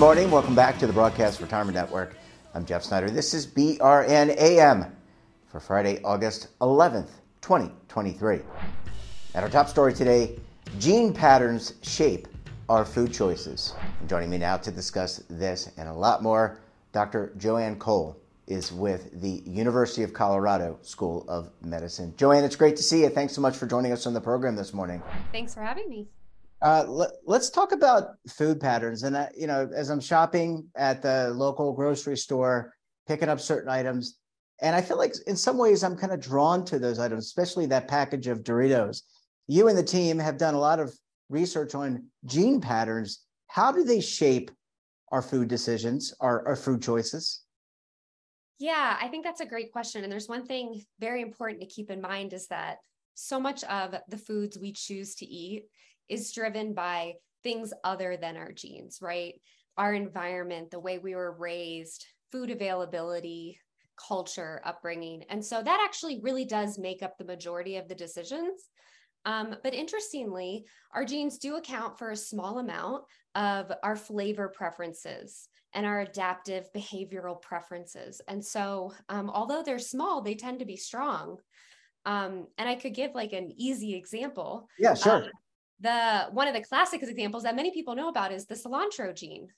Good morning. Welcome back to the Broadcast Retirement Network. I'm Jeff Snyder. This is BRNAM for Friday, August 11th, 2023. At our top story today, gene patterns shape our food choices. And joining me now to discuss this and a lot more, Dr. Joanne Cole is with the University of Colorado School of Medicine. Joanne, it's great to see you. Thanks so much for joining us on the program this morning. Thanks for having me. Uh, let, us talk about food patterns. And, uh, you know, as I'm shopping at the local grocery store, picking up certain items, and I feel like in some ways I'm kind of drawn to those items, especially that package of Doritos. You and the team have done a lot of research on gene patterns. How do they shape our food decisions, our, our food choices? Yeah, I think that's a great question. And there's one thing very important to keep in mind is that so much of the foods we choose to eat is driven by things other than our genes, right? Our environment, the way we were raised, food availability, culture, upbringing. And so that actually really does make up the majority of the decisions. Um, but interestingly, our genes do account for a small amount of our flavor preferences and our adaptive behavioral preferences. And so, um, although they're small, they tend to be strong. Um, and I could give like an easy example. Yeah, sure. The one of the classic examples that many people know about is the cilantro gene.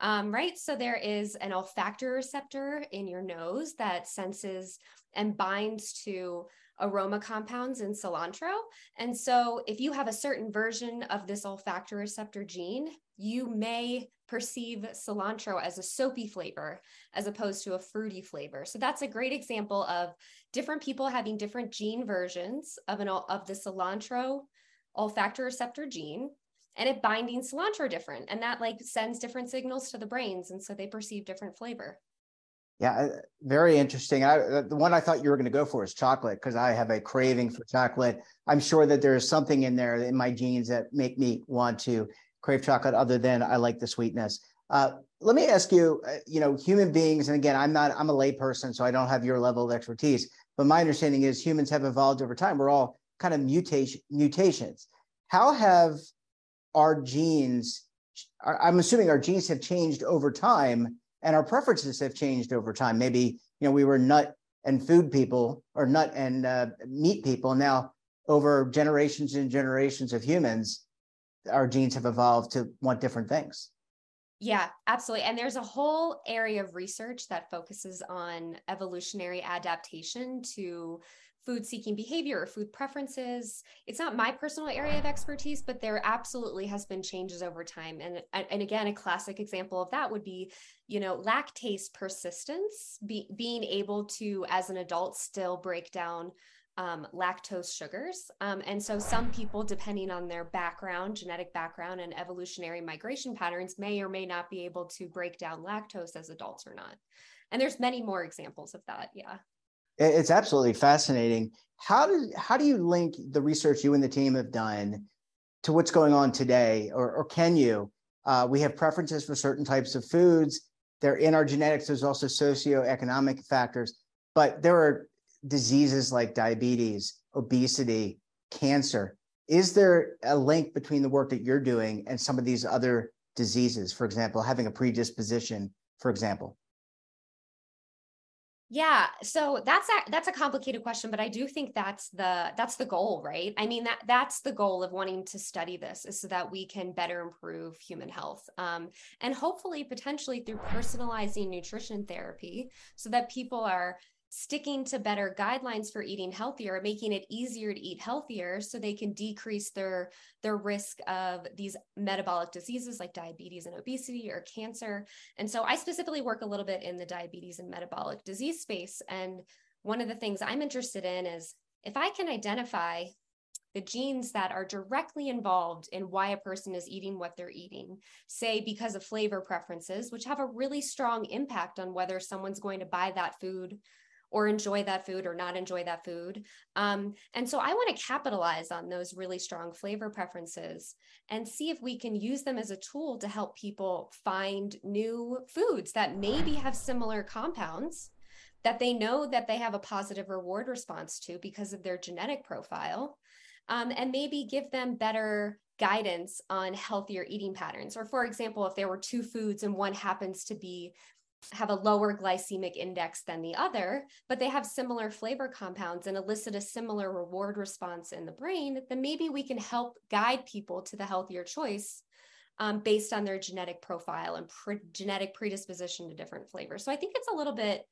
Um, right. So there is an olfactory receptor in your nose that senses and binds to aroma compounds in cilantro. And so if you have a certain version of this olfactory receptor gene, you may perceive cilantro as a soapy flavor as opposed to a fruity flavor. So that's a great example of different people having different gene versions of an of the cilantro olfactory receptor gene and it binding cilantro different and that like sends different signals to the brains and so they perceive different flavor. Yeah very interesting. I, uh, the one i thought you were going to go for is chocolate because i have a craving for chocolate. I'm sure that there's something in there in my genes that make me want to crave chocolate other than i like the sweetness. Uh, let me ask you uh, you know human beings and again i'm not i'm a layperson so i don't have your level of expertise but my understanding is humans have evolved over time. We're all kind of mutation mutations how have our genes, I'm assuming our genes have changed over time and our preferences have changed over time. Maybe, you know, we were nut and food people or nut and uh, meat people. Now, over generations and generations of humans, our genes have evolved to want different things. Yeah, absolutely. And there's a whole area of research that focuses on evolutionary adaptation to food seeking behavior or food preferences. It's not my personal area of expertise, but there absolutely has been changes over time. And, and again, a classic example of that would be, you know, lactase persistence, be, being able to, as an adult, still break down um, lactose sugars. Um, and so some people, depending on their background, genetic background, and evolutionary migration patterns, may or may not be able to break down lactose as adults or not. And there's many more examples of that. Yeah. It's absolutely fascinating. How do how do you link the research you and the team have done to what's going on today, or, or can you? Uh, we have preferences for certain types of foods. They're in our genetics. There's also socioeconomic factors, but there are diseases like diabetes, obesity, cancer. Is there a link between the work that you're doing and some of these other diseases? For example, having a predisposition, for example. Yeah, so that's a that's a complicated question, but I do think that's the that's the goal, right? I mean that that's the goal of wanting to study this is so that we can better improve human health, um, and hopefully potentially through personalizing nutrition therapy, so that people are sticking to better guidelines for eating healthier making it easier to eat healthier so they can decrease their their risk of these metabolic diseases like diabetes and obesity or cancer. And so i specifically work a little bit in the diabetes and metabolic disease space. And one of the things i'm interested in is if i can identify the genes that are directly involved in why a person is eating what they're eating, say because of flavor preferences, which have a really strong impact on whether someone's going to buy that food or enjoy that food or not enjoy that food. Um, and so I want to capitalize on those really strong flavor preferences and see if we can use them as a tool to help people find new foods that maybe have similar compounds that they know that they have a positive reward response to because of their genetic profile um, and maybe give them better guidance on healthier eating patterns. Or, for example, if there were two foods and one happens to be have a lower glycemic index than the other, but they have similar flavor compounds and elicit a similar reward response in the brain, then maybe we can help guide people to the healthier choice um, based on their genetic profile and pre- genetic predisposition to different flavors. So I think it's a little bit,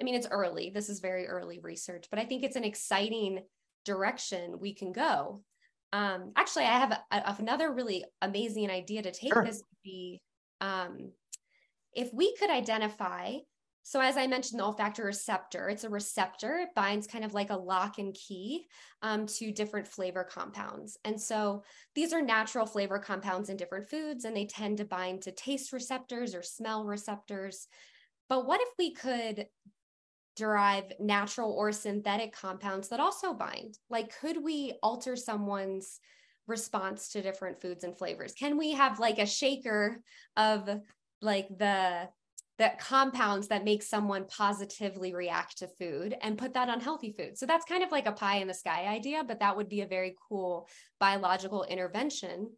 I mean, it's early. This is very early research, but I think it's an exciting direction we can go. Um, actually, I have a, a, another really amazing idea to take sure. this would be um, if we could identify so as I mentioned, the olfactory receptor, it's a receptor. It binds kind of like a lock and key um, to different flavor compounds. And so these are natural flavor compounds in different foods, and they tend to bind to taste receptors or smell receptors. But what if we could derive natural or synthetic compounds that also bind? Like, could we alter someone's response to different foods and flavors? Can we have like a shaker of like the that compounds that make someone positively react to food and put that on healthy food. So that's kind of like a pie in the sky idea, but that would be a very cool biological intervention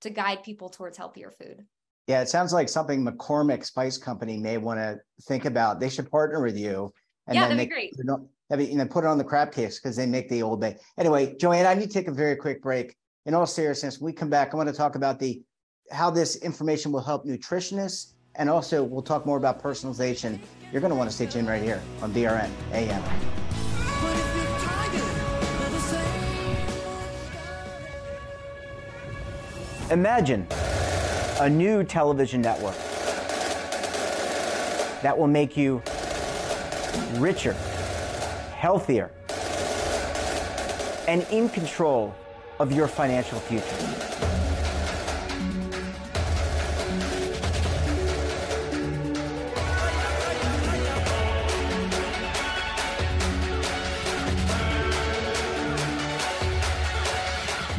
to guide people towards healthier food. Yeah, it sounds like something McCormick Spice Company may want to think about. They should partner with you. And yeah, then that'd make, be great. Have you know, put it on the crab cakes because they make the Old Bay. Anyway, Joanne, I need to take a very quick break. In all seriousness, when we come back, I want to talk about the how this information will help nutritionists and also, we'll talk more about personalization. You're going to want to stay tuned right here on BRN AM. Imagine a new television network that will make you richer, healthier, and in control of your financial future.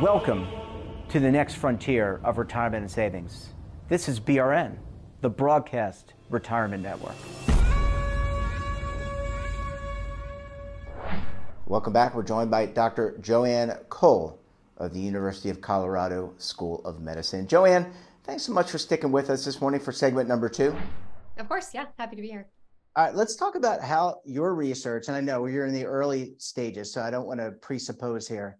Welcome to the next frontier of retirement and savings. This is BRN, the Broadcast Retirement Network. Welcome back. We're joined by Dr. Joanne Cole of the University of Colorado School of Medicine. Joanne, thanks so much for sticking with us this morning for segment number two. Of course, yeah, happy to be here. All right, let's talk about how your research, and I know you're in the early stages, so I don't want to presuppose here,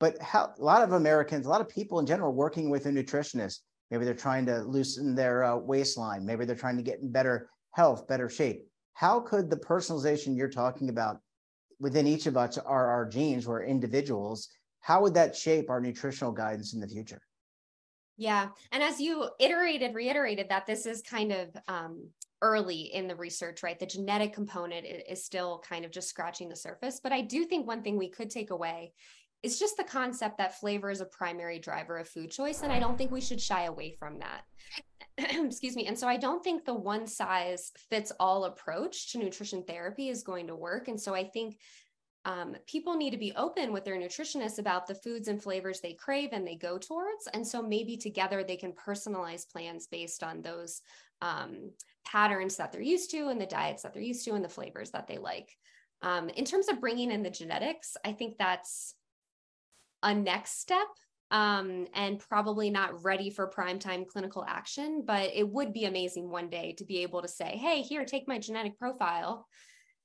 but how a lot of Americans, a lot of people in general, working with a nutritionist. Maybe they're trying to loosen their uh, waistline. Maybe they're trying to get in better health, better shape. How could the personalization you're talking about within each of us are our genes, we're individuals. How would that shape our nutritional guidance in the future? Yeah. And as you iterated, reiterated that this is kind of um, early in the research, right? The genetic component is still kind of just scratching the surface. But I do think one thing we could take away it's just the concept that flavor is a primary driver of food choice. And I don't think we should shy away from that. Excuse me. And so I don't think the one size fits all approach to nutrition therapy is going to work. And so I think um, people need to be open with their nutritionists about the foods and flavors they crave and they go towards. And so maybe together they can personalize plans based on those um, patterns that they're used to and the diets that they're used to and the flavors that they like. Um, in terms of bringing in the genetics, I think that's a next step um, and probably not ready for primetime clinical action, but it would be amazing one day to be able to say, hey, here, take my genetic profile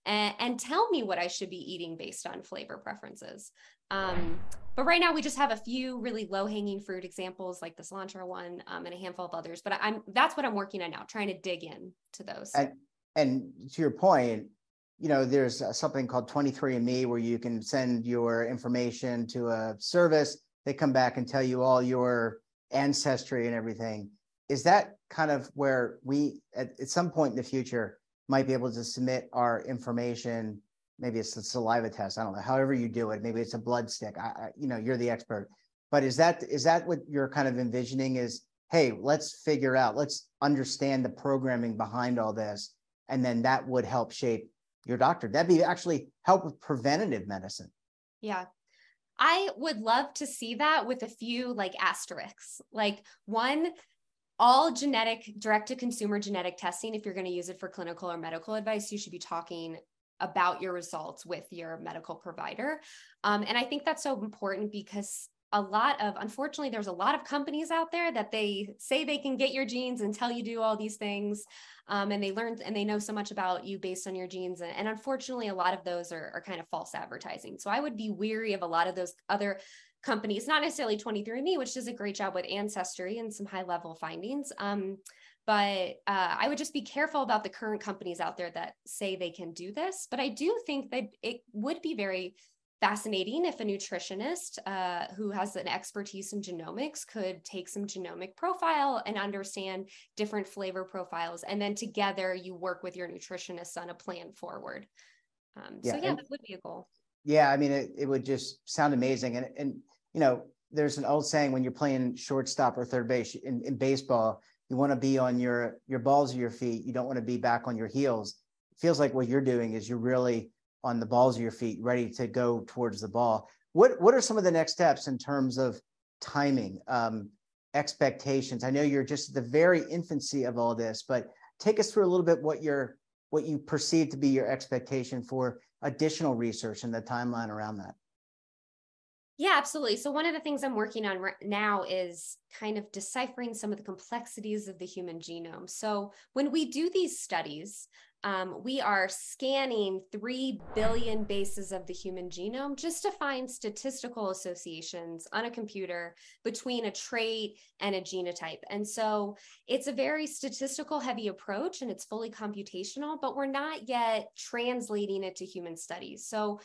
and, and tell me what I should be eating based on flavor preferences. Um, but right now we just have a few really low hanging fruit examples like the cilantro one um, and a handful of others. But I'm that's what I'm working on now, trying to dig in to those. And and to your point, you know, there's uh, something called 23andMe where you can send your information to a service. They come back and tell you all your ancestry and everything. Is that kind of where we, at, at some point in the future, might be able to submit our information? Maybe it's a saliva test. I don't know. However you do it, maybe it's a blood stick. I, I, you know, you're the expert. But is that is that what you're kind of envisioning? Is hey, let's figure out, let's understand the programming behind all this, and then that would help shape your doctor. That'd be actually help with preventative medicine. Yeah. I would love to see that with a few like asterisks. Like one, all genetic direct to consumer genetic testing, if you're going to use it for clinical or medical advice, you should be talking about your results with your medical provider. Um, and I think that's so important because a lot of unfortunately there's a lot of companies out there that they say they can get your genes and tell you do all these things um, and they learn and they know so much about you based on your genes and, and unfortunately a lot of those are, are kind of false advertising. So i would be weary of a lot of those other companies not necessarily 23andMe which does a great job with ancestry and some high level findings um, but uh, i would just be careful about the current companies out there that say they can do this but i do think that it would be very fascinating if a nutritionist uh, who has an expertise in genomics could take some genomic profile and understand different flavor profiles and then together you work with your nutritionist on a plan forward. Um, yeah, so yeah and, that would be a goal. Yeah i mean it, it would just sound amazing and and you know there's an old saying when you're playing shortstop or third base in, in baseball you want to be on your your balls of your feet you don't want to be back on your heels. It feels like what you're doing is you're really on the balls of your feet, ready to go towards the ball. What what are some of the next steps in terms of timing, um, expectations? I know you're just at the very infancy of all this, but take us through a little bit what your what you perceive to be your expectation for additional research and the timeline around that. Yeah, absolutely. So, one of the things I'm working on right now is kind of deciphering some of the complexities of the human genome. So, when we do these studies, um, we are scanning 3 billion bases of the human genome just to find statistical associations on a computer between a trait and a genotype. And so it's a very statistical heavy approach and it's fully computational, but we're not yet translating it to human studies. So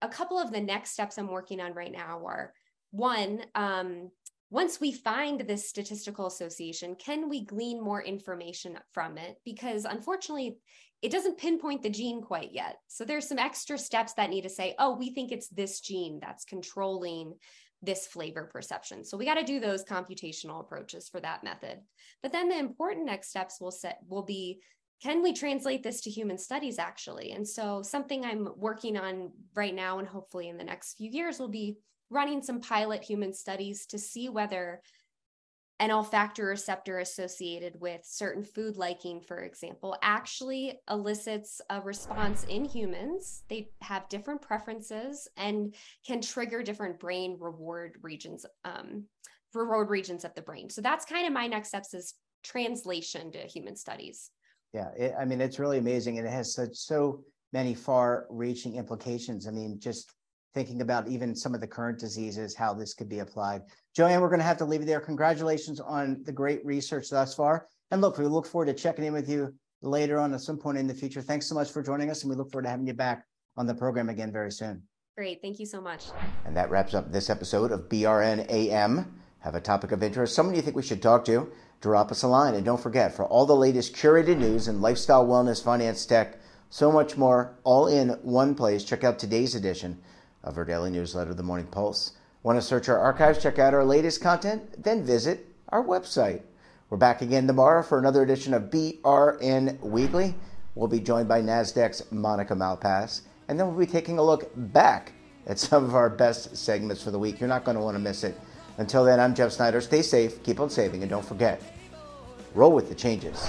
a couple of the next steps I'm working on right now are one, um, once we find this statistical association, can we glean more information from it? Because unfortunately, it doesn't pinpoint the gene quite yet. So there's some extra steps that need to say, oh, we think it's this gene that's controlling this flavor perception. So we got to do those computational approaches for that method. But then the important next steps will set will be can we translate this to human studies actually? And so something I'm working on right now and hopefully in the next few years will be running some pilot human studies to see whether an olfactory receptor associated with certain food liking, for example, actually elicits a response in humans. They have different preferences and can trigger different brain reward regions, um, reward regions of the brain. So that's kind of my next steps is translation to human studies. Yeah, it, I mean, it's really amazing. And it has such so many far reaching implications. I mean, just thinking about even some of the current diseases, how this could be applied. Joanne, we're going to have to leave it there. Congratulations on the great research thus far. And look, we look forward to checking in with you later on at some point in the future. Thanks so much for joining us, and we look forward to having you back on the program again very soon. Great. Thank you so much. And that wraps up this episode of BRN AM. Have a topic of interest, someone you think we should talk to, drop us a line. And don't forget, for all the latest curated news and lifestyle, wellness, finance, tech, so much more, all in one place, check out today's edition of our daily newsletter, The Morning Pulse. Want to search our archives, check out our latest content, then visit our website. We're back again tomorrow for another edition of BRN Weekly. We'll be joined by NASDAQ's Monica Malpass, and then we'll be taking a look back at some of our best segments for the week. You're not going to want to miss it. Until then, I'm Jeff Snyder. Stay safe, keep on saving, and don't forget, roll with the changes.